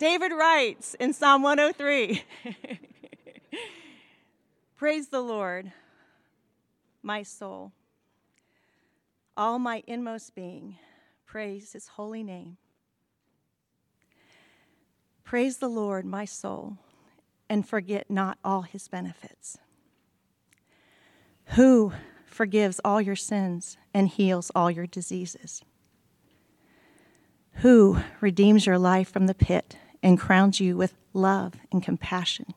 David writes in Psalm 103 Praise the Lord, my soul. All my inmost being, praise his holy name. Praise the Lord, my soul, and forget not all his benefits. Who forgives all your sins and heals all your diseases? Who redeems your life from the pit and crowns you with love and compassion?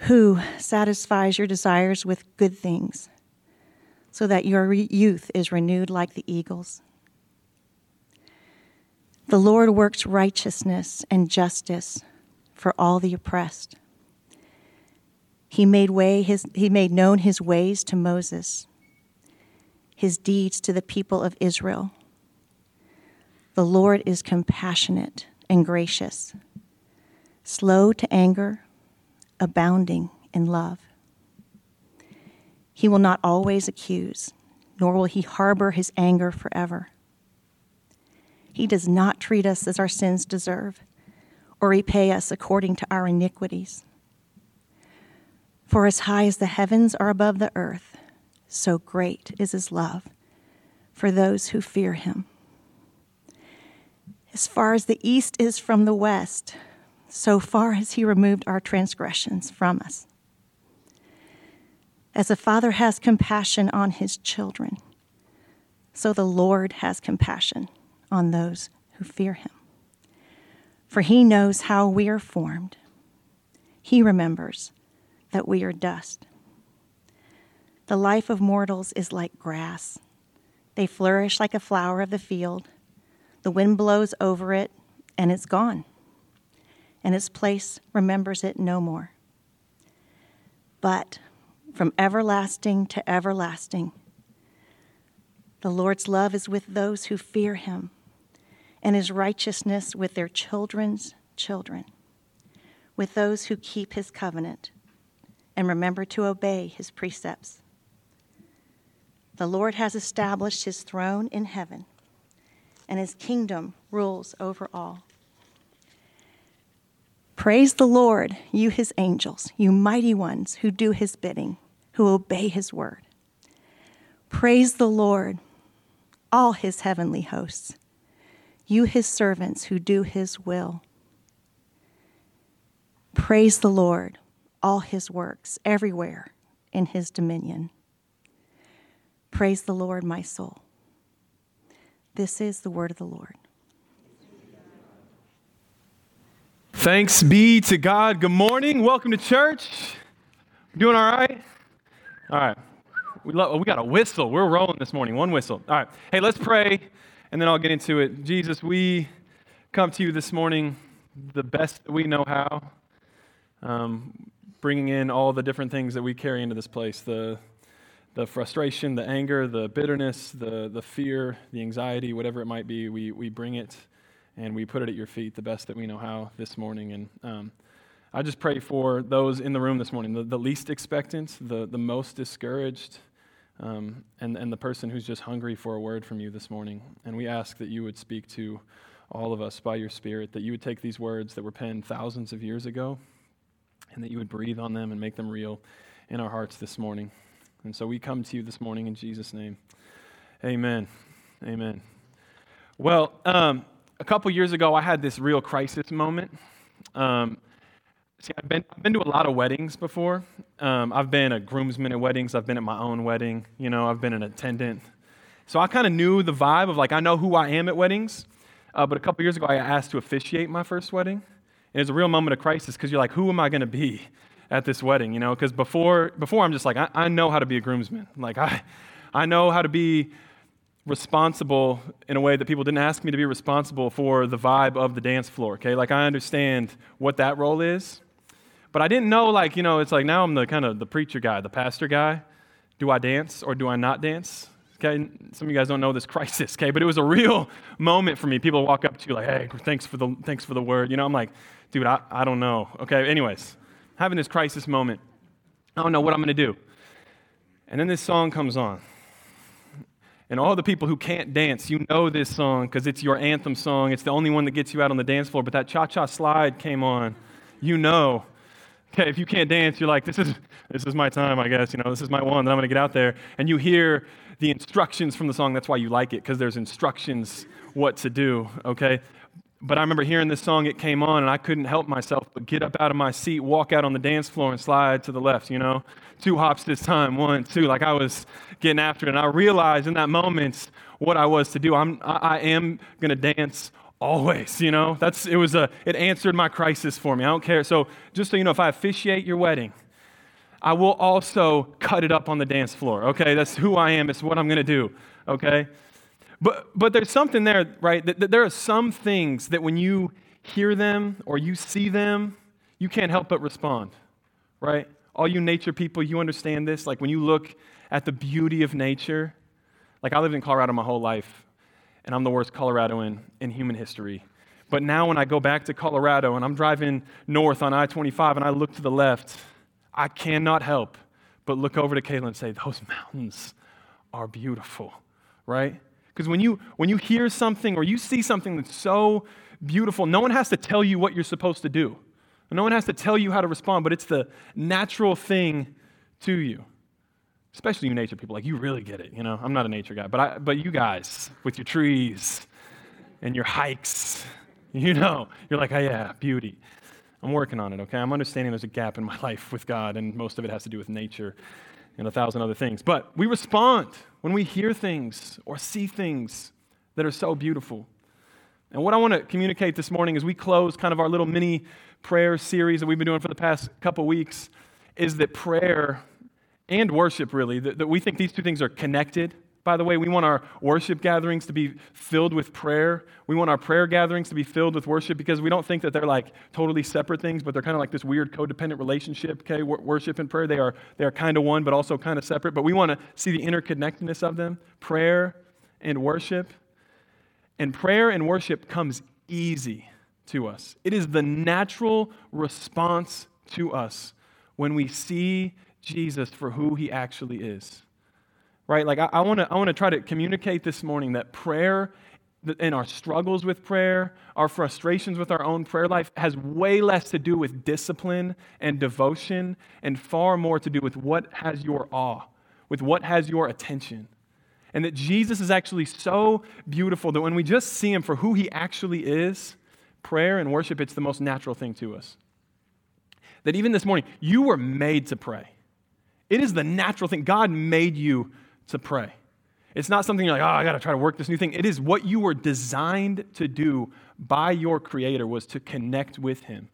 Who satisfies your desires with good things so that your youth is renewed like the eagles? The Lord works righteousness and justice for all the oppressed. He made, way his, he made known his ways to Moses, his deeds to the people of Israel. The Lord is compassionate and gracious, slow to anger, abounding in love. He will not always accuse, nor will he harbor his anger forever. He does not treat us as our sins deserve, or repay us according to our iniquities. For as high as the heavens are above the earth, so great is his love for those who fear him. As far as the east is from the west, so far has he removed our transgressions from us. As a father has compassion on his children, so the Lord has compassion on those who fear him. For he knows how we are formed, he remembers that we are dust. The life of mortals is like grass, they flourish like a flower of the field. The wind blows over it, and it's gone, and its place remembers it no more. But from everlasting to everlasting, the Lord's love is with those who fear him, and his righteousness with their children's children, with those who keep his covenant and remember to obey his precepts. The Lord has established his throne in heaven and his kingdom rules over all. Praise the Lord, you his angels, you mighty ones who do his bidding, who obey his word. Praise the Lord, all his heavenly hosts, you his servants who do his will. Praise the Lord, all his works, everywhere in his dominion. Praise the Lord, my soul. This is the word of the Lord. Thanks be to God. Good morning. Welcome to church. Doing all right? All right. We, love, we got a whistle. We're rolling this morning. One whistle. All right. Hey, let's pray, and then I'll get into it. Jesus, we come to you this morning the best we know how, um, bringing in all the different things that we carry into this place the the frustration, the anger, the bitterness, the, the fear, the anxiety, whatever it might be, we, we bring it and we put it at your feet the best that we know how this morning. And um, I just pray for those in the room this morning, the, the least expectant, the, the most discouraged, um, and, and the person who's just hungry for a word from you this morning. And we ask that you would speak to all of us by your Spirit, that you would take these words that were penned thousands of years ago, and that you would breathe on them and make them real in our hearts this morning. And so we come to you this morning in Jesus' name. Amen. Amen. Well, um, a couple years ago, I had this real crisis moment. Um, see, I've been, I've been to a lot of weddings before. Um, I've been a groomsman at weddings. I've been at my own wedding. You know, I've been an attendant. So I kind of knew the vibe of like, I know who I am at weddings. Uh, but a couple years ago, I asked to officiate my first wedding. And it was a real moment of crisis because you're like, who am I going to be? At this wedding, you know, because before, before I'm just like, I, I know how to be a groomsman. Like, I, I know how to be responsible in a way that people didn't ask me to be responsible for the vibe of the dance floor, okay? Like, I understand what that role is. But I didn't know, like, you know, it's like now I'm the kind of the preacher guy, the pastor guy. Do I dance or do I not dance? Okay, some of you guys don't know this crisis, okay, but it was a real moment for me. People walk up to you like, hey, thanks for the, thanks for the word. You know, I'm like, dude, I, I don't know. Okay, anyways, having this crisis moment. I don't know what I'm going to do. And then this song comes on. And all the people who can't dance, you know this song because it's your anthem song. It's the only one that gets you out on the dance floor. But that cha cha slide came on. You know. Okay, if you can't dance, you're like, this is, this is my time, I guess. You know, this is my one that I'm going to get out there. And you hear the instructions from the song. That's why you like it because there's instructions what to do, okay? But I remember hearing this song, it came on, and I couldn't help myself but get up out of my seat, walk out on the dance floor, and slide to the left, you know? Two hops this time, one, two, like I was getting after it. And I realized in that moment what I was to do. I'm, I, I am going to dance always, you know? That's, it was a, it answered my crisis for me. I don't care. So just so you know, if I officiate your wedding, I will also cut it up on the dance floor, okay? That's who I am. It's what I'm going to do, okay? But, but there's something there, right? That, that there are some things that when you hear them or you see them, you can't help but respond, right? All you nature people, you understand this. Like when you look at the beauty of nature, like I lived in Colorado my whole life, and I'm the worst Coloradoan in human history. But now when I go back to Colorado and I'm driving north on I 25 and I look to the left, I cannot help but look over to Kayla and say, Those mountains are beautiful, right? Because when you, when you hear something or you see something that's so beautiful, no one has to tell you what you're supposed to do. No one has to tell you how to respond, but it's the natural thing to you. Especially you nature people, like you really get it. You know, I'm not a nature guy, but, I, but you guys with your trees and your hikes, you know, you're like, oh yeah, beauty. I'm working on it, okay? I'm understanding there's a gap in my life with God, and most of it has to do with nature and a thousand other things. But we respond when we hear things or see things that are so beautiful. And what I want to communicate this morning as we close kind of our little mini prayer series that we've been doing for the past couple weeks is that prayer and worship, really, that, that we think these two things are connected. By the way, we want our worship gatherings to be filled with prayer. We want our prayer gatherings to be filled with worship because we don't think that they're like totally separate things, but they're kind of like this weird codependent relationship. Okay, worship and prayer, they are, they are kind of one, but also kind of separate. But we want to see the interconnectedness of them prayer and worship. And prayer and worship comes easy to us, it is the natural response to us when we see Jesus for who he actually is right? Like, I, want to I wanna try to communicate this morning that prayer and our struggles with prayer, our frustrations with our own prayer life, has way less to do with discipline and devotion and far more to do with what has your awe, with what has your attention. And that Jesus is actually so beautiful that when we just see him for who he actually is, prayer and worship, it's the most natural thing to us. That even this morning, you were made to pray. It is the natural thing. God made you to pray. It's not something you're like, oh, I got to try to work this new thing. It is what you were designed to do by your Creator was to connect with Him.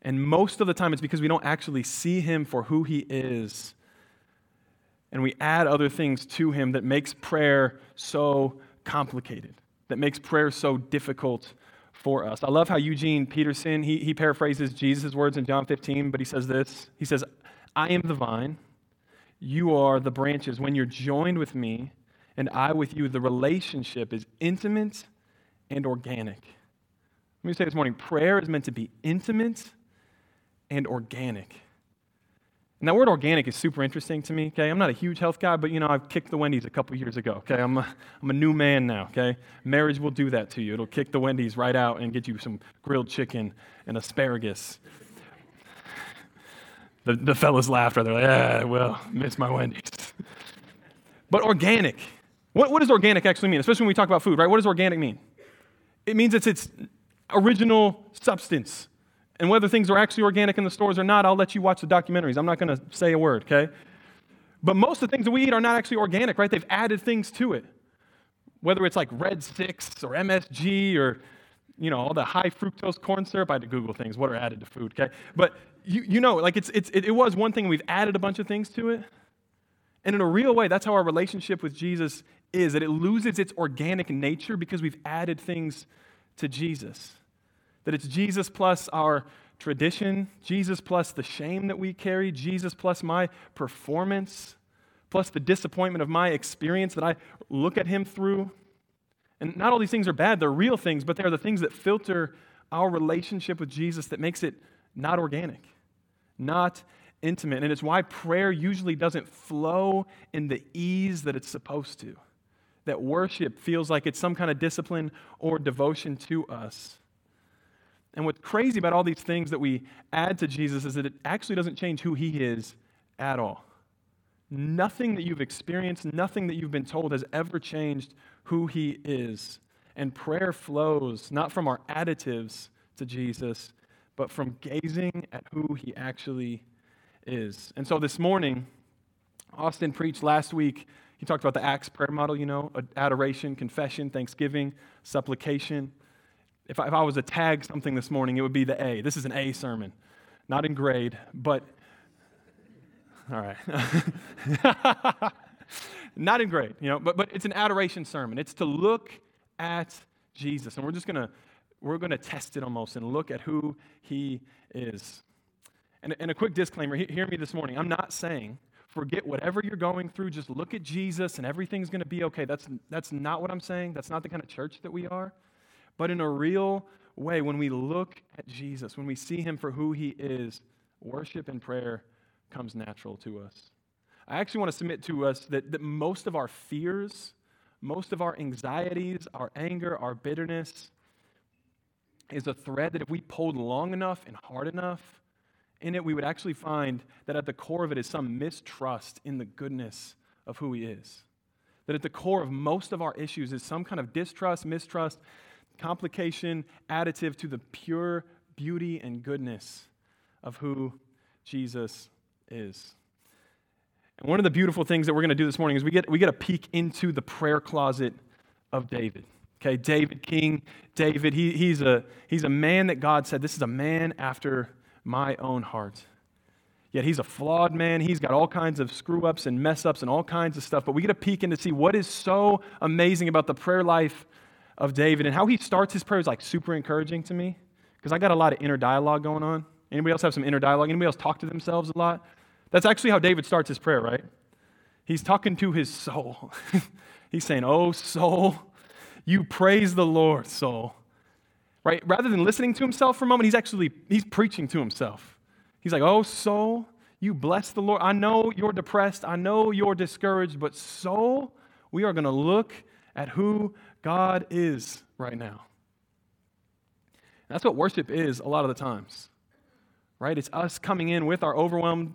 And most of the time, it's because we don't actually see Him for who He is. And we add other things to Him that makes prayer so complicated, that makes prayer so difficult for us. I love how Eugene Peterson, he, he paraphrases Jesus' words in John 15, but he says this. He says, I am the vine you are the branches. When you're joined with me and I with you, the relationship is intimate and organic. Let me say this morning prayer is meant to be intimate and organic. And that word organic is super interesting to me, okay? I'm not a huge health guy, but you know, I've kicked the Wendy's a couple years ago, okay? I'm a, I'm a new man now, okay? Marriage will do that to you. It'll kick the Wendy's right out and get you some grilled chicken and asparagus the, the fellas laughed. They're like, yeah, well, miss my Wendy's. but organic. What, what does organic actually mean? Especially when we talk about food, right? What does organic mean? It means it's its original substance. And whether things are actually organic in the stores or not, I'll let you watch the documentaries. I'm not going to say a word, okay? But most of the things that we eat are not actually organic, right? They've added things to it. Whether it's like Red Six or MSG or, you know, all the high fructose corn syrup. I had to Google things. What are added to food, okay? But you, you know, like it's, it's, it, it was one thing, we've added a bunch of things to it. And in a real way, that's how our relationship with Jesus is that it loses its organic nature because we've added things to Jesus. That it's Jesus plus our tradition, Jesus plus the shame that we carry, Jesus plus my performance, plus the disappointment of my experience that I look at Him through. And not all these things are bad, they're real things, but they're the things that filter our relationship with Jesus that makes it not organic not intimate. And it's why prayer usually doesn't flow in the ease that it's supposed to. That worship feels like it's some kind of discipline or devotion to us. And what's crazy about all these things that we add to Jesus is that it actually doesn't change who he is at all. Nothing that you've experienced, nothing that you've been told has ever changed who he is. And prayer flows not from our additives to Jesus, but from gazing at who he actually is. And so this morning, Austin preached last week. He talked about the Acts prayer model, you know, adoration, confession, thanksgiving, supplication. If I, if I was to tag something this morning, it would be the A. This is an A sermon, not in grade, but all right. not in grade, you know, but, but it's an adoration sermon. It's to look at Jesus. And we're just going to we're going to test it almost and look at who he is. And, and a quick disclaimer hear me this morning. I'm not saying forget whatever you're going through, just look at Jesus and everything's going to be okay. That's, that's not what I'm saying. That's not the kind of church that we are. But in a real way, when we look at Jesus, when we see him for who he is, worship and prayer comes natural to us. I actually want to submit to us that, that most of our fears, most of our anxieties, our anger, our bitterness, is a thread that if we pulled long enough and hard enough in it, we would actually find that at the core of it is some mistrust in the goodness of who He is. That at the core of most of our issues is some kind of distrust, mistrust, complication, additive to the pure beauty and goodness of who Jesus is. And one of the beautiful things that we're going to do this morning is we get, we get a peek into the prayer closet of David. Okay, David, King David, he, he's, a, he's a man that God said, This is a man after my own heart. Yet he's a flawed man. He's got all kinds of screw ups and mess ups and all kinds of stuff. But we get a peek in to see what is so amazing about the prayer life of David and how he starts his prayer is like super encouraging to me because I got a lot of inner dialogue going on. Anybody else have some inner dialogue? Anybody else talk to themselves a lot? That's actually how David starts his prayer, right? He's talking to his soul. he's saying, Oh, soul, you praise the Lord, soul. Right? Rather than listening to himself for a moment, he's actually he's preaching to himself. He's like, "Oh, soul, you bless the Lord. I know you're depressed. I know you're discouraged, but soul, we are going to look at who God is right now." And that's what worship is a lot of the times. Right? It's us coming in with our overwhelmed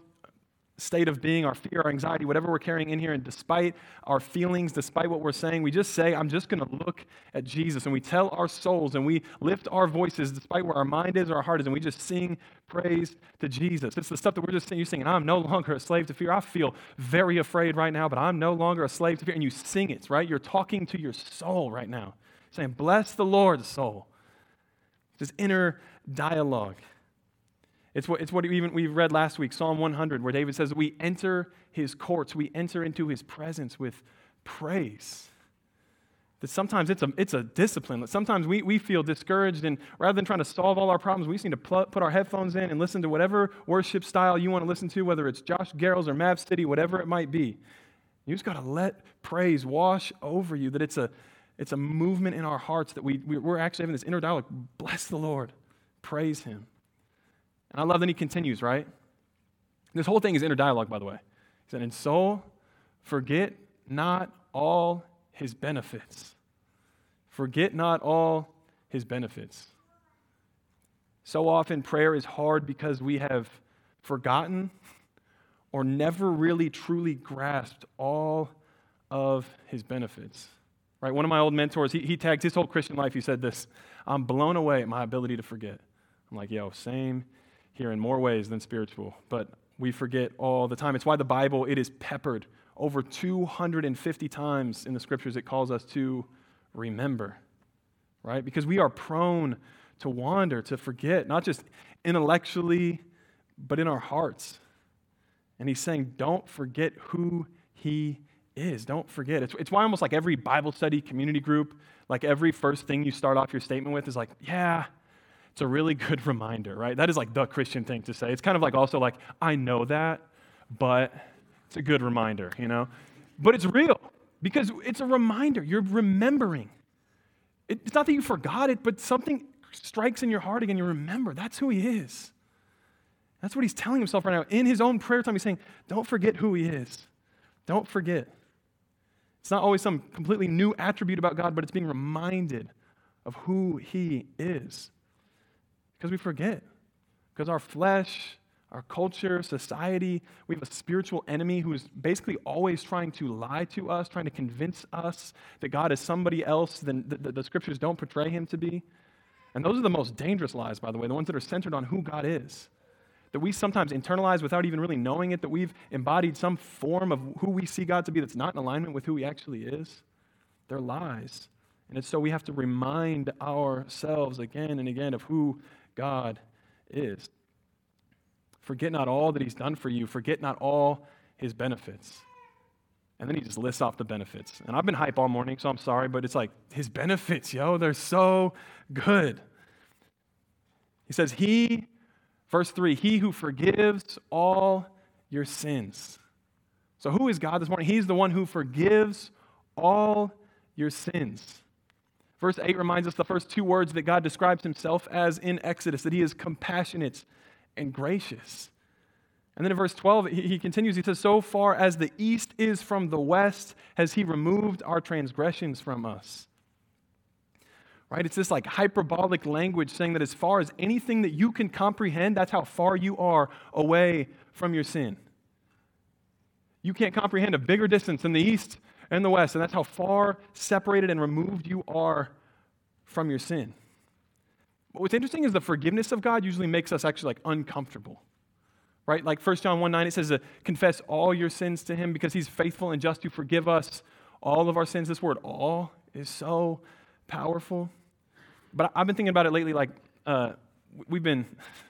state of being, our fear, our anxiety, whatever we're carrying in here, and despite our feelings, despite what we're saying, we just say, I'm just going to look at Jesus. And we tell our souls and we lift our voices despite where our mind is or our heart is, and we just sing praise to Jesus. It's the stuff that we're just singing. You singing, I'm no longer a slave to fear. I feel very afraid right now, but I'm no longer a slave to fear. And you sing it, right? You're talking to your soul right now, saying, Bless the Lord, soul. This inner dialogue. It's what, it's what even we read last week, Psalm 100, where David says, We enter his courts, we enter into his presence with praise. That sometimes it's a, it's a discipline. Sometimes we, we feel discouraged, and rather than trying to solve all our problems, we just need to pl- put our headphones in and listen to whatever worship style you want to listen to, whether it's Josh Garrels or Mav City, whatever it might be. You just got to let praise wash over you, that it's a, it's a movement in our hearts that we, we're actually having this inner dialogue. Bless the Lord, praise him. And I love that he continues, right? This whole thing is inner dialogue, by the way. He said, In soul, forget not all his benefits. Forget not all his benefits. So often, prayer is hard because we have forgotten or never really truly grasped all of his benefits. Right? One of my old mentors, he, he tagged his whole Christian life. He said this I'm blown away at my ability to forget. I'm like, yo, same here in more ways than spiritual, but we forget all the time. It's why the Bible, it is peppered over 250 times in the scriptures it calls us to remember, right? Because we are prone to wander, to forget, not just intellectually, but in our hearts. And he's saying, don't forget who he is. Don't forget. It's, it's why almost like every Bible study community group, like every first thing you start off your statement with is like, yeah, it's a really good reminder, right? That is like the Christian thing to say. It's kind of like also like, I know that, but it's a good reminder, you know? But it's real because it's a reminder. You're remembering. It's not that you forgot it, but something strikes in your heart again. You remember that's who he is. That's what he's telling himself right now. In his own prayer time, he's saying, Don't forget who he is. Don't forget. It's not always some completely new attribute about God, but it's being reminded of who he is. Because we forget. Because our flesh, our culture, society, we have a spiritual enemy who is basically always trying to lie to us, trying to convince us that God is somebody else than the, the, the scriptures don't portray him to be. And those are the most dangerous lies, by the way, the ones that are centered on who God is that we sometimes internalize without even really knowing it, that we've embodied some form of who we see God to be that's not in alignment with who He actually is. They're lies. And it's so we have to remind ourselves again and again of who God is. Forget not all that He's done for you, forget not all His benefits. And then he just lists off the benefits. And I've been hype all morning, so I'm sorry, but it's like his benefits, yo, they're so good. He says, He Verse 3 He who forgives all your sins. So, who is God this morning? He's the one who forgives all your sins. Verse 8 reminds us the first two words that God describes himself as in Exodus that he is compassionate and gracious. And then in verse 12, he continues, he says, So far as the east is from the west, has he removed our transgressions from us right? It's this like hyperbolic language saying that as far as anything that you can comprehend, that's how far you are away from your sin. You can't comprehend a bigger distance than the east and the west, and that's how far separated and removed you are from your sin. But what's interesting is the forgiveness of God usually makes us actually like uncomfortable. Right? Like 1 John 1 9, it says to confess all your sins to him because he's faithful and just to forgive us all of our sins. This word all is so powerful. But I've been thinking about it lately, like, uh, we've been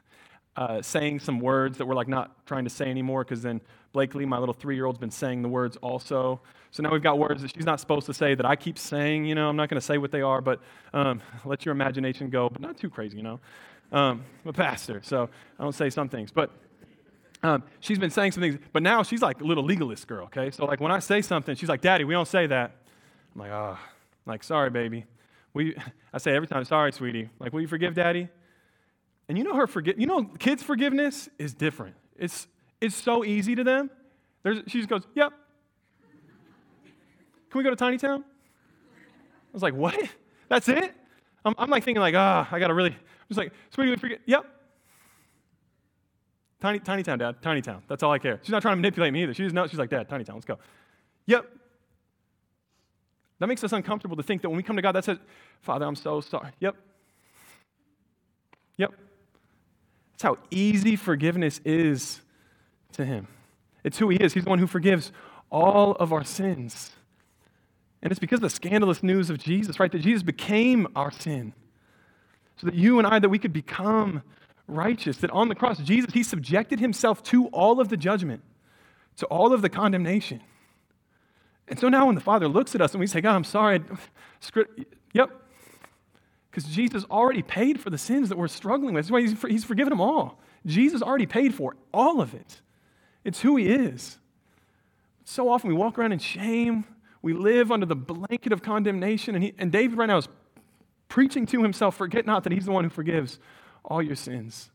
uh, saying some words that we're like not trying to say anymore because then Blakely, my little three year old's been saying the words also. So now we've got words that she's not supposed to say that I keep saying, you know, I'm not going to say what they are, but um, let your imagination go, but not too crazy, you know. Um, I'm a pastor, so I don't say some things. But um, she's been saying some things, but now she's like a little legalist girl, okay? So like when I say something, she's like, Daddy, we don't say that. I'm like, ah, oh. like, sorry, baby. We, I say every time, sorry, sweetie. Like, will you forgive daddy? And you know her forgive. You know, kids' forgiveness is different. It's it's so easy to them. There's, she just goes, "Yep." Can we go to Tiny Town? I was like, "What? That's it?" I'm, I'm like thinking like, ah, oh, I gotta really. I was like, "Sweetie, we forget." Yep. Tiny, tiny town, Dad. Tiny town. That's all I care. She's not trying to manipulate me either. She just knows. She's like, Dad, tiny town. Let's go. Yep. That makes us uncomfortable to think that when we come to God, that says, Father, I'm so sorry. Yep. Yep. That's how easy forgiveness is to Him. It's who He is. He's the one who forgives all of our sins. And it's because of the scandalous news of Jesus, right? That Jesus became our sin. So that you and I, that we could become righteous. That on the cross, Jesus, He subjected Himself to all of the judgment, to all of the condemnation. And so now when the Father looks at us and we say, God, I'm sorry, yep. Because Jesus already paid for the sins that we're struggling with. That's why he's, he's forgiven them all. Jesus already paid for all of it. It's who he is. So often we walk around in shame. We live under the blanket of condemnation. And, he, and David right now is preaching to himself, forget not that he's the one who forgives all your sins.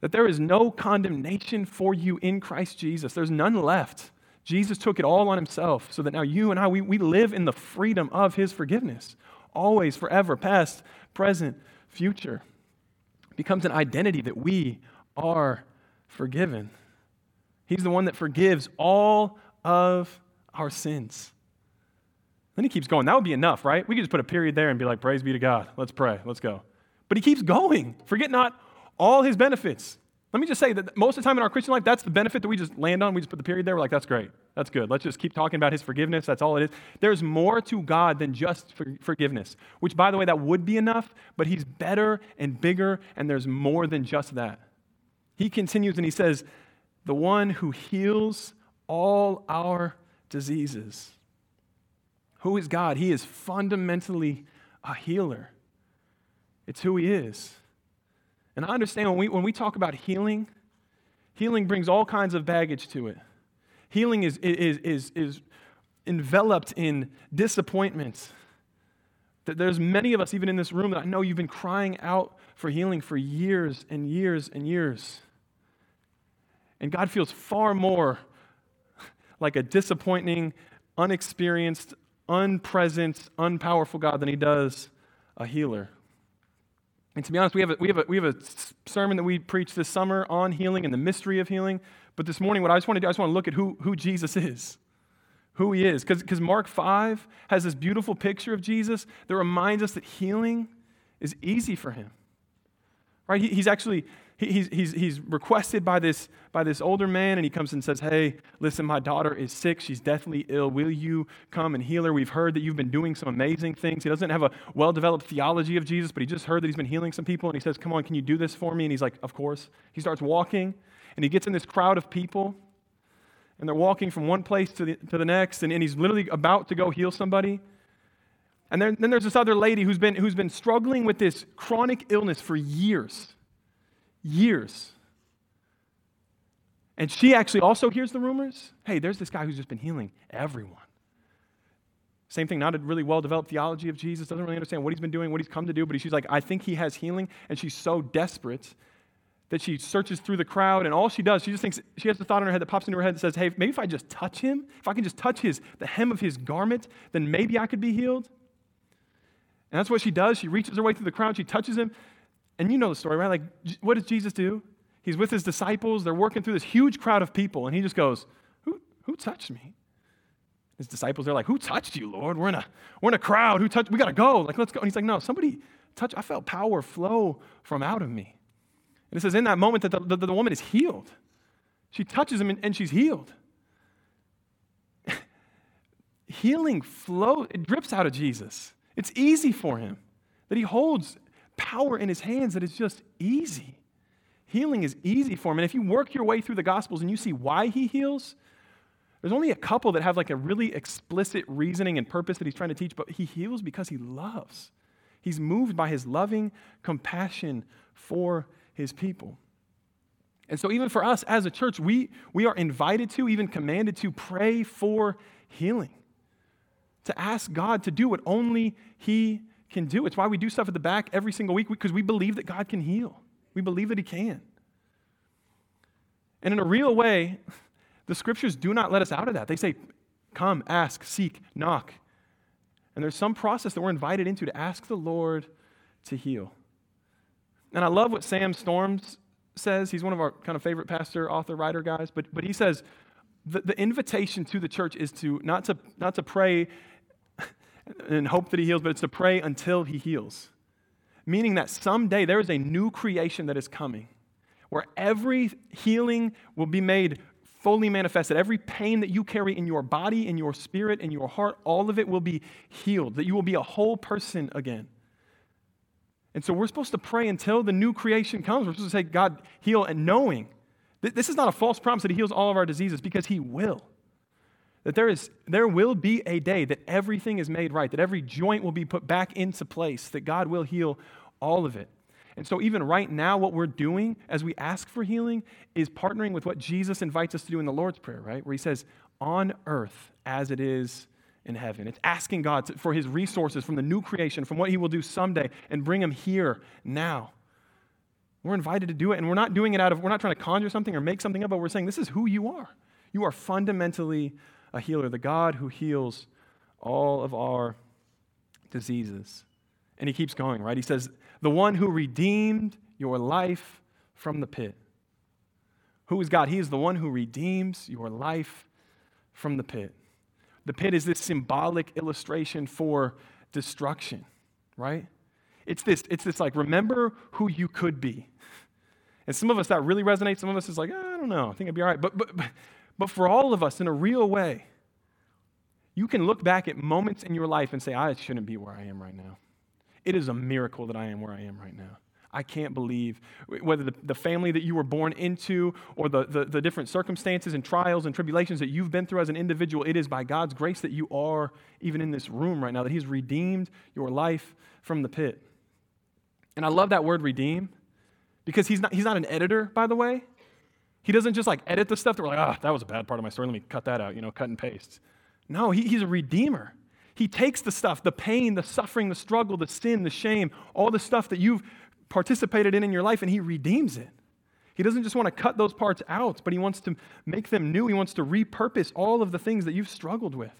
That there is no condemnation for you in Christ Jesus. There's none left. Jesus took it all on himself so that now you and I, we, we live in the freedom of his forgiveness, always, forever, past, present, future. It becomes an identity that we are forgiven. He's the one that forgives all of our sins. Then he keeps going. That would be enough, right? We could just put a period there and be like, Praise be to God. Let's pray. Let's go. But he keeps going. Forget not all his benefits. Let me just say that most of the time in our Christian life, that's the benefit that we just land on. We just put the period there. We're like, that's great. That's good. Let's just keep talking about his forgiveness. That's all it is. There's more to God than just for forgiveness, which, by the way, that would be enough, but he's better and bigger, and there's more than just that. He continues and he says, the one who heals all our diseases. Who is God? He is fundamentally a healer. It's who he is. And I understand when we, when we talk about healing, healing brings all kinds of baggage to it. Healing is, is, is, is enveloped in disappointment. There's many of us, even in this room, that I know you've been crying out for healing for years and years and years. And God feels far more like a disappointing, unexperienced, unpresent, unpowerful God than he does a healer. And to be honest, we have, a, we, have a, we have a sermon that we preach this summer on healing and the mystery of healing. But this morning, what I just want to do, I just want to look at who, who Jesus is, who he is. Because Mark 5 has this beautiful picture of Jesus that reminds us that healing is easy for him. Right? He, he's actually, he's, he's, he's requested by this, by this older man, and he comes and says, Hey, listen, my daughter is sick. She's deathly ill. Will you come and heal her? We've heard that you've been doing some amazing things. He doesn't have a well developed theology of Jesus, but he just heard that he's been healing some people, and he says, Come on, can you do this for me? And he's like, Of course. He starts walking, and he gets in this crowd of people, and they're walking from one place to the, to the next, and, and he's literally about to go heal somebody. And then, then there's this other lady who's been, who's been struggling with this chronic illness for years years. And she actually also hears the rumors hey, there's this guy who's just been healing everyone. Same thing, not a really well developed theology of Jesus, doesn't really understand what he's been doing, what he's come to do, but she's like, I think he has healing. And she's so desperate that she searches through the crowd, and all she does, she just thinks, she has the thought in her head that pops into her head that says, Hey, maybe if I just touch him, if I can just touch his, the hem of his garment, then maybe I could be healed. And that's what she does. She reaches her way through the crowd, she touches him, and you know the story, right? Like, what does Jesus do? He's with his disciples. They're working through this huge crowd of people, and he just goes, Who, who touched me? His disciples, they're like, Who touched you, Lord? We're in a, we're in a crowd. Who touched? We got to go. Like, let's go. And he's like, No, somebody touched. I felt power flow from out of me. And it says, In that moment, that the, the, the woman is healed. She touches him, and, and she's healed. Healing flow, it drips out of Jesus. It's easy for him that he holds power in his hands that is just easy. Healing is easy for him. And if you work your way through the Gospels and you see why he heals, there's only a couple that have like a really explicit reasoning and purpose that he's trying to teach, but he heals because he loves. He's moved by his loving compassion for his people. And so, even for us as a church, we, we are invited to, even commanded to pray for healing, to ask God to do what only He can do. It's why we do stuff at the back every single week because we believe that God can heal. We believe that He can. And in a real way, the scriptures do not let us out of that. They say, come, ask, seek, knock. And there's some process that we're invited into to ask the Lord to heal. And I love what Sam Storms says. He's one of our kind of favorite pastor, author, writer guys. But, but he says the, the invitation to the church is to not, to not to pray and hope that he heals, but it's to pray until he heals. Meaning that someday there is a new creation that is coming where every healing will be made fully manifested. Every pain that you carry in your body, in your spirit, in your heart, all of it will be healed, that you will be a whole person again. And so we're supposed to pray until the new creation comes. We're supposed to say, God, heal, and knowing this is not a false promise that He heals all of our diseases because He will. That there, is, there will be a day that everything is made right, that every joint will be put back into place, that God will heal all of it. And so, even right now, what we're doing as we ask for healing is partnering with what Jesus invites us to do in the Lord's Prayer, right? Where He says, on earth as it is in heaven. It's asking God to, for His resources from the new creation, from what He will do someday, and bring them here now. We're invited to do it, and we're not doing it out of, we're not trying to conjure something or make something up, but we're saying, this is who you are. You are fundamentally a healer, the God who heals all of our diseases. And he keeps going, right? He says, The one who redeemed your life from the pit. Who is God? He is the one who redeems your life from the pit. The pit is this symbolic illustration for destruction, right? It's this, it's this like, remember who you could be. And some of us that really resonates, some of us is like, oh, I don't know, I think I'd be all right. But, but, but for all of us, in a real way, you can look back at moments in your life and say, I shouldn't be where I am right now. It is a miracle that I am where I am right now. I can't believe whether the, the family that you were born into or the, the, the, different circumstances and trials and tribulations that you've been through as an individual, it is by God's grace that you are even in this room right now, that He's redeemed your life from the pit. And I love that word redeem because He's not, he's not an editor, by the way. He doesn't just like edit the stuff that we're like, ah, oh, that was a bad part of my story. Let me cut that out, you know, cut and paste. No, he, he's a redeemer. He takes the stuff, the pain, the suffering, the struggle, the sin, the shame, all the stuff that you've participated in in your life, and he redeems it. He doesn't just want to cut those parts out, but he wants to make them new. He wants to repurpose all of the things that you've struggled with.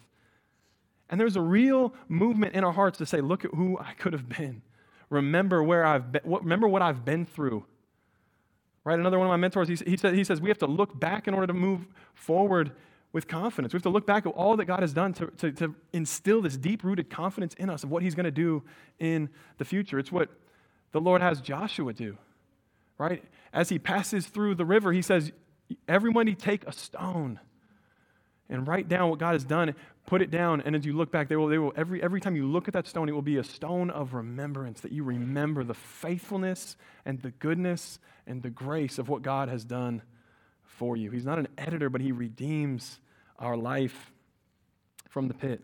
And there's a real movement in our hearts to say, look at who I could have been. Remember where I've been, remember what I've been through. Right? Another one of my mentors, he, he, said, he says we have to look back in order to move forward with confidence. We have to look back at all that God has done to, to, to instill this deep rooted confidence in us of what He's going to do in the future. It's what the Lord has Joshua do, right? As he passes through the river, he says, Everybody take a stone and write down what God has done, put it down, and as you look back, they will, they will every, every time you look at that stone, it will be a stone of remembrance that you remember the faithfulness and the goodness and the grace of what God has done for you. He's not an editor, but he redeems our life from the pit.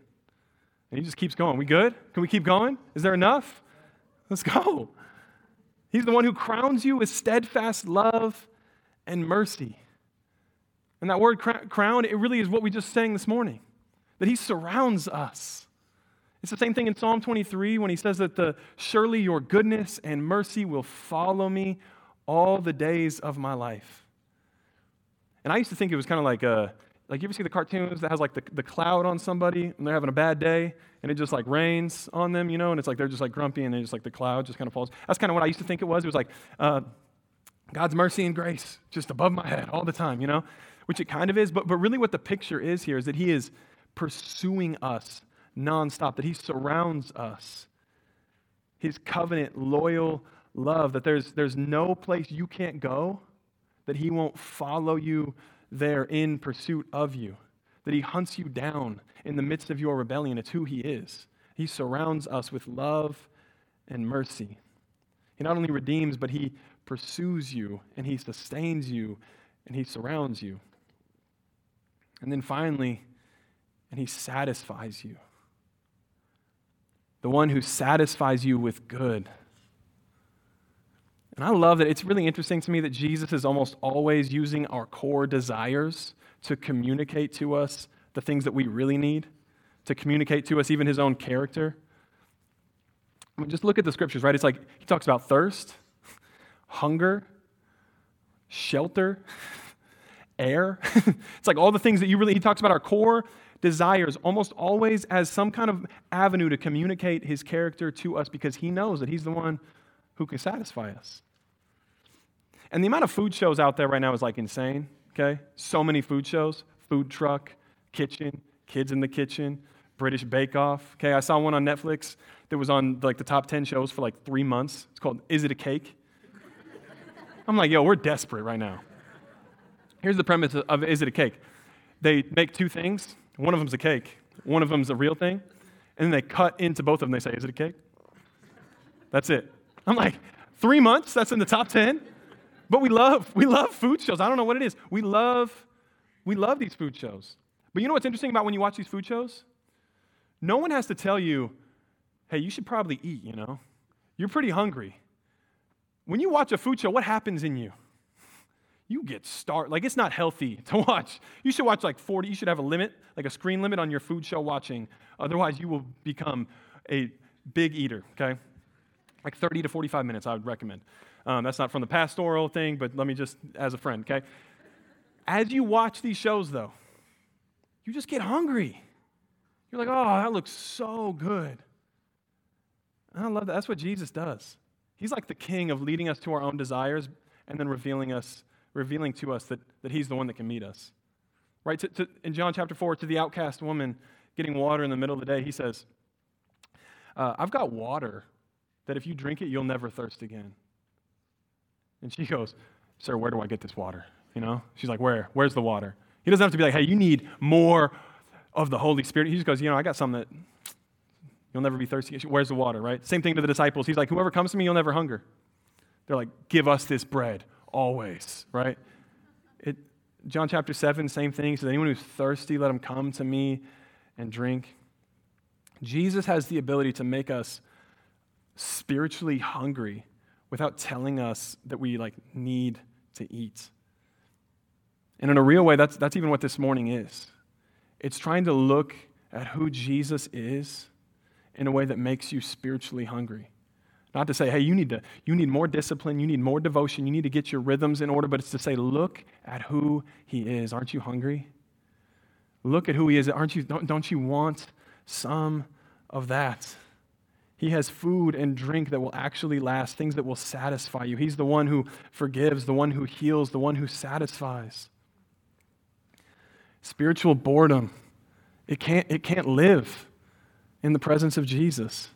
And he just keeps going. We good? Can we keep going? Is there enough? Let's go. He's the one who crowns you with steadfast love and mercy. And that word crown, it really is what we just sang this morning that he surrounds us. It's the same thing in Psalm 23 when he says that the, surely your goodness and mercy will follow me all the days of my life. And I used to think it was kind of like a, like you ever see the cartoons that has like the, the cloud on somebody and they're having a bad day and it just like rains on them, you know, and it's like they're just like grumpy and they just like the cloud just kind of falls. That's kind of what I used to think it was. It was like uh, God's mercy and grace just above my head all the time, you know which it kind of is, but, but really what the picture is here is that he is pursuing us nonstop, that he surrounds us. His covenant, loyal love, that there's, there's no place you can't go, that he won't follow you there in pursuit of you, that he hunts you down in the midst of your rebellion. It's who he is. He surrounds us with love and mercy. He not only redeems, but he pursues you and he sustains you and he surrounds you. And then finally, and he satisfies you. The one who satisfies you with good. And I love that it's really interesting to me that Jesus is almost always using our core desires to communicate to us the things that we really need, to communicate to us even his own character. I mean, just look at the scriptures, right? It's like he talks about thirst, hunger, shelter air. it's like all the things that you really, he talks about our core desires almost always as some kind of avenue to communicate his character to us because he knows that he's the one who can satisfy us. And the amount of food shows out there right now is like insane, okay? So many food shows food truck, kitchen, kids in the kitchen, British Bake Off. Okay, I saw one on Netflix that was on like the top 10 shows for like three months. It's called Is It a Cake? I'm like, yo, we're desperate right now. Here's the premise of Is It a Cake? They make two things. One of them's a cake, one of them's a real thing. And then they cut into both of them. They say, Is it a cake? That's it. I'm like, three months? That's in the top 10? But we love, we love food shows. I don't know what it is. We love, we love these food shows. But you know what's interesting about when you watch these food shows? No one has to tell you, hey, you should probably eat, you know? You're pretty hungry. When you watch a food show, what happens in you? You get starved. Like, it's not healthy to watch. You should watch like 40. You should have a limit, like a screen limit on your food show watching. Otherwise, you will become a big eater, okay? Like 30 to 45 minutes, I would recommend. Um, that's not from the pastoral thing, but let me just, as a friend, okay? As you watch these shows, though, you just get hungry. You're like, oh, that looks so good. I love that. That's what Jesus does. He's like the king of leading us to our own desires and then revealing us revealing to us that, that he's the one that can meet us. Right? To, to, in John chapter 4, to the outcast woman getting water in the middle of the day, he says, uh, I've got water that if you drink it, you'll never thirst again. And she goes, Sir, where do I get this water? You know? She's like, Where? Where's the water? He doesn't have to be like, Hey, you need more of the Holy Spirit. He just goes, You know, I got some that you'll never be thirsty. Where's the water, right? Same thing to the disciples. He's like, Whoever comes to me, you'll never hunger. They're like, Give us this bread always, right? It, John chapter 7, same thing. says, anyone who's thirsty, let him come to me and drink. Jesus has the ability to make us spiritually hungry without telling us that we like need to eat. And in a real way, that's, that's even what this morning is. It's trying to look at who Jesus is in a way that makes you spiritually hungry. Not to say, hey, you need, to, you need more discipline, you need more devotion, you need to get your rhythms in order, but it's to say, look at who he is. Aren't you hungry? Look at who he is. Aren't you, don't, don't you want some of that? He has food and drink that will actually last, things that will satisfy you. He's the one who forgives, the one who heals, the one who satisfies. Spiritual boredom, it can't, it can't live in the presence of Jesus.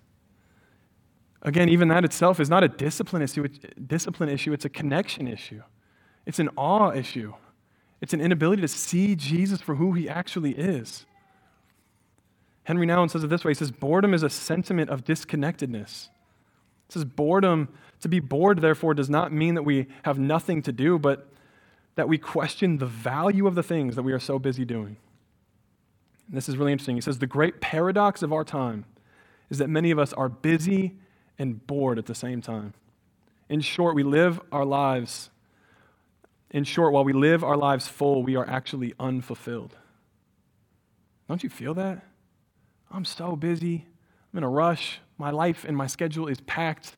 Again, even that itself is not a discipline issue, discipline issue, it's a connection issue. It's an awe issue. It's an inability to see Jesus for who he actually is. Henri Nouwen says it this way he says, Boredom is a sentiment of disconnectedness. He says, Boredom, to be bored, therefore, does not mean that we have nothing to do, but that we question the value of the things that we are so busy doing. And this is really interesting. He says, The great paradox of our time is that many of us are busy and bored at the same time. In short, we live our lives. In short, while we live our lives full, we are actually unfulfilled. Don't you feel that? I'm so busy. I'm in a rush. My life and my schedule is packed.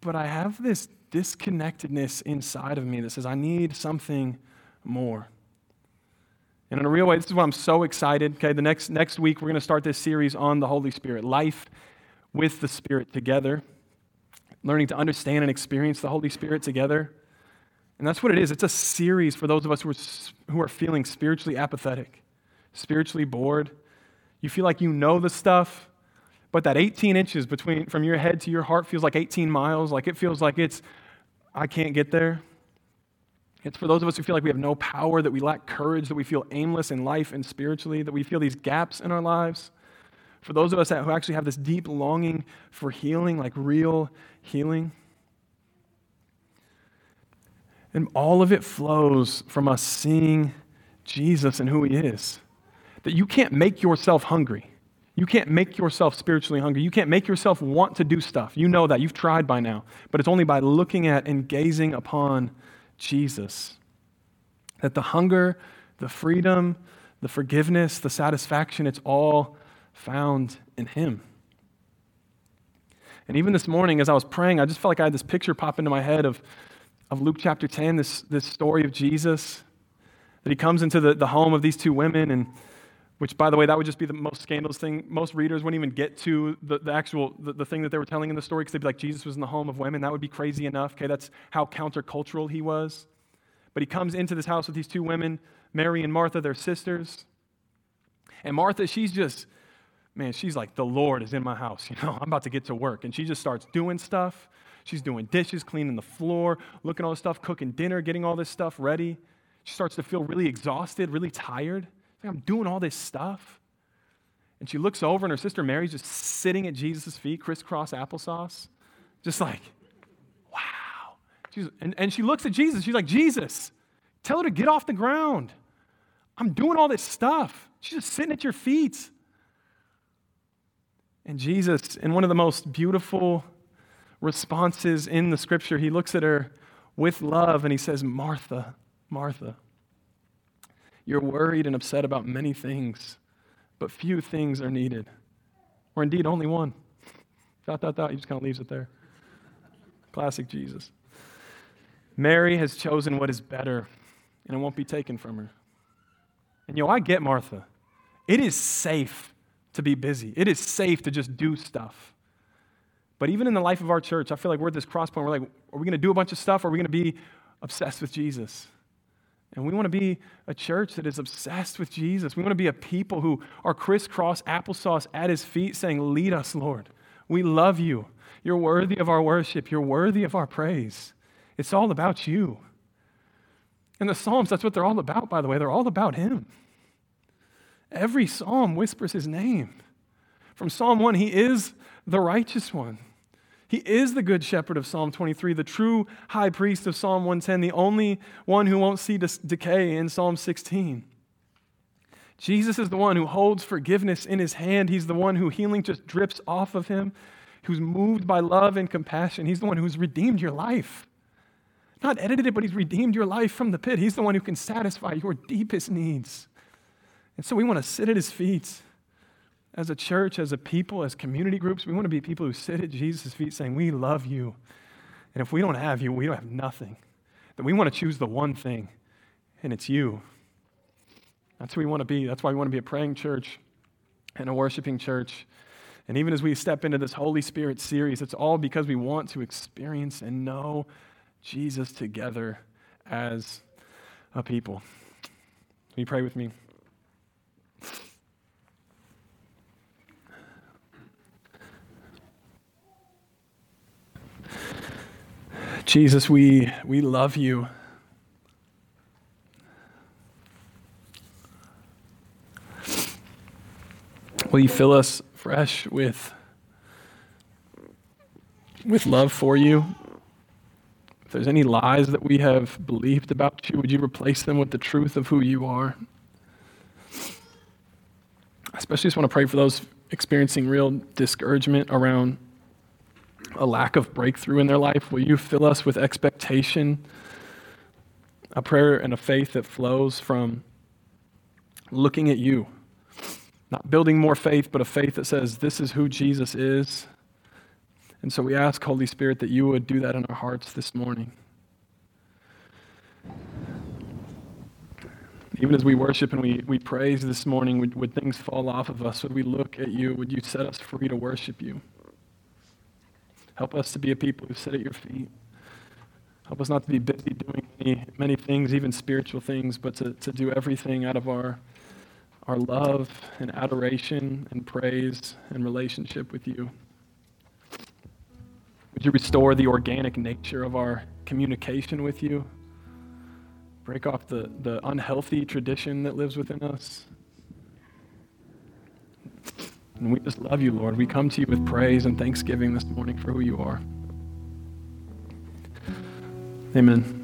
But I have this disconnectedness inside of me that says, I need something more. And in a real way, this is why I'm so excited. Okay, the next, next week, we're going to start this series on the Holy Spirit life with the Spirit together, learning to understand and experience the Holy Spirit together. And that's what it is. It's a series for those of us who are, who are feeling spiritually apathetic, spiritually bored, you feel like you know the stuff, but that 18 inches between from your head to your heart feels like 18 miles. Like it feels like it's, I can't get there. It's for those of us who feel like we have no power, that we lack courage, that we feel aimless in life and spiritually, that we feel these gaps in our lives. For those of us who actually have this deep longing for healing, like real healing. And all of it flows from us seeing Jesus and who he is that you can't make yourself hungry. You can't make yourself spiritually hungry. You can't make yourself want to do stuff. You know that. You've tried by now. But it's only by looking at and gazing upon Jesus that the hunger, the freedom, the forgiveness, the satisfaction, it's all found in Him. And even this morning, as I was praying, I just felt like I had this picture pop into my head of, of Luke chapter 10, this, this story of Jesus, that he comes into the, the home of these two women and which by the way that would just be the most scandalous thing. Most readers wouldn't even get to the, the actual the, the thing that they were telling in the story because they'd be like jesus was in the home of women. That would be crazy enough. Okay that's how countercultural he was. But he comes into this house with these two women mary and martha their sisters. And martha she's just man she's like the lord is in my house you know i'm about to get to work and she just starts doing stuff she's doing dishes cleaning the floor looking at all this stuff cooking dinner getting all this stuff ready she starts to feel really exhausted really tired I'm doing all this stuff. And she looks over, and her sister Mary's just sitting at Jesus' feet, crisscross applesauce, just like, wow. She's, and, and she looks at Jesus. She's like, Jesus, tell her to get off the ground. I'm doing all this stuff. She's just sitting at your feet. And Jesus, in one of the most beautiful responses in the scripture, he looks at her with love and he says, Martha, Martha, you're worried and upset about many things, but few things are needed. Or indeed, only one. Dot, dot, dot. He just kind of leaves it there. Classic Jesus. Mary has chosen what is better, and it won't be taken from her. And yo, I get Martha. It is safe to be busy, it is safe to just do stuff. But even in the life of our church, I feel like we're at this cross point. We're like, are we going to do a bunch of stuff or are we going to be obsessed with Jesus? And we want to be a church that is obsessed with Jesus. We want to be a people who are crisscross applesauce at his feet saying, Lead us, Lord. We love you. You're worthy of our worship. You're worthy of our praise. It's all about you. And the Psalms, that's what they're all about, by the way. They're all about him. Every psalm whispers his name. From Psalm 1, he is the righteous one. He is the good shepherd of Psalm 23, the true high priest of Psalm 110, the only one who won't see decay in Psalm 16. Jesus is the one who holds forgiveness in his hand. He's the one who healing just drips off of him, who's moved by love and compassion. He's the one who's redeemed your life. Not edited it, but he's redeemed your life from the pit. He's the one who can satisfy your deepest needs. And so we want to sit at his feet as a church, as a people, as community groups, we want to be people who sit at Jesus' feet saying, We love you. And if we don't have you, we don't have nothing. That we want to choose the one thing, and it's you. That's who we want to be. That's why we want to be a praying church and a worshiping church. And even as we step into this Holy Spirit series, it's all because we want to experience and know Jesus together as a people. Will you pray with me? Jesus, we, we love you. Will you fill us fresh with, with love for you? If there's any lies that we have believed about you, would you replace them with the truth of who you are? I especially just want to pray for those experiencing real discouragement around a lack of breakthrough in their life. Will you fill us with expectation, a prayer and a faith that flows from looking at you? Not building more faith, but a faith that says, This is who Jesus is. And so we ask, Holy Spirit, that you would do that in our hearts this morning. Even as we worship and we, we praise this morning, would, would things fall off of us? Would we look at you? Would you set us free to worship you? Help us to be a people who sit at your feet. Help us not to be busy doing many, many things, even spiritual things, but to, to do everything out of our, our love and adoration and praise and relationship with you. Would you restore the organic nature of our communication with you? Break off the, the unhealthy tradition that lives within us. And we just love you, Lord. We come to you with praise and thanksgiving this morning for who you are. Amen.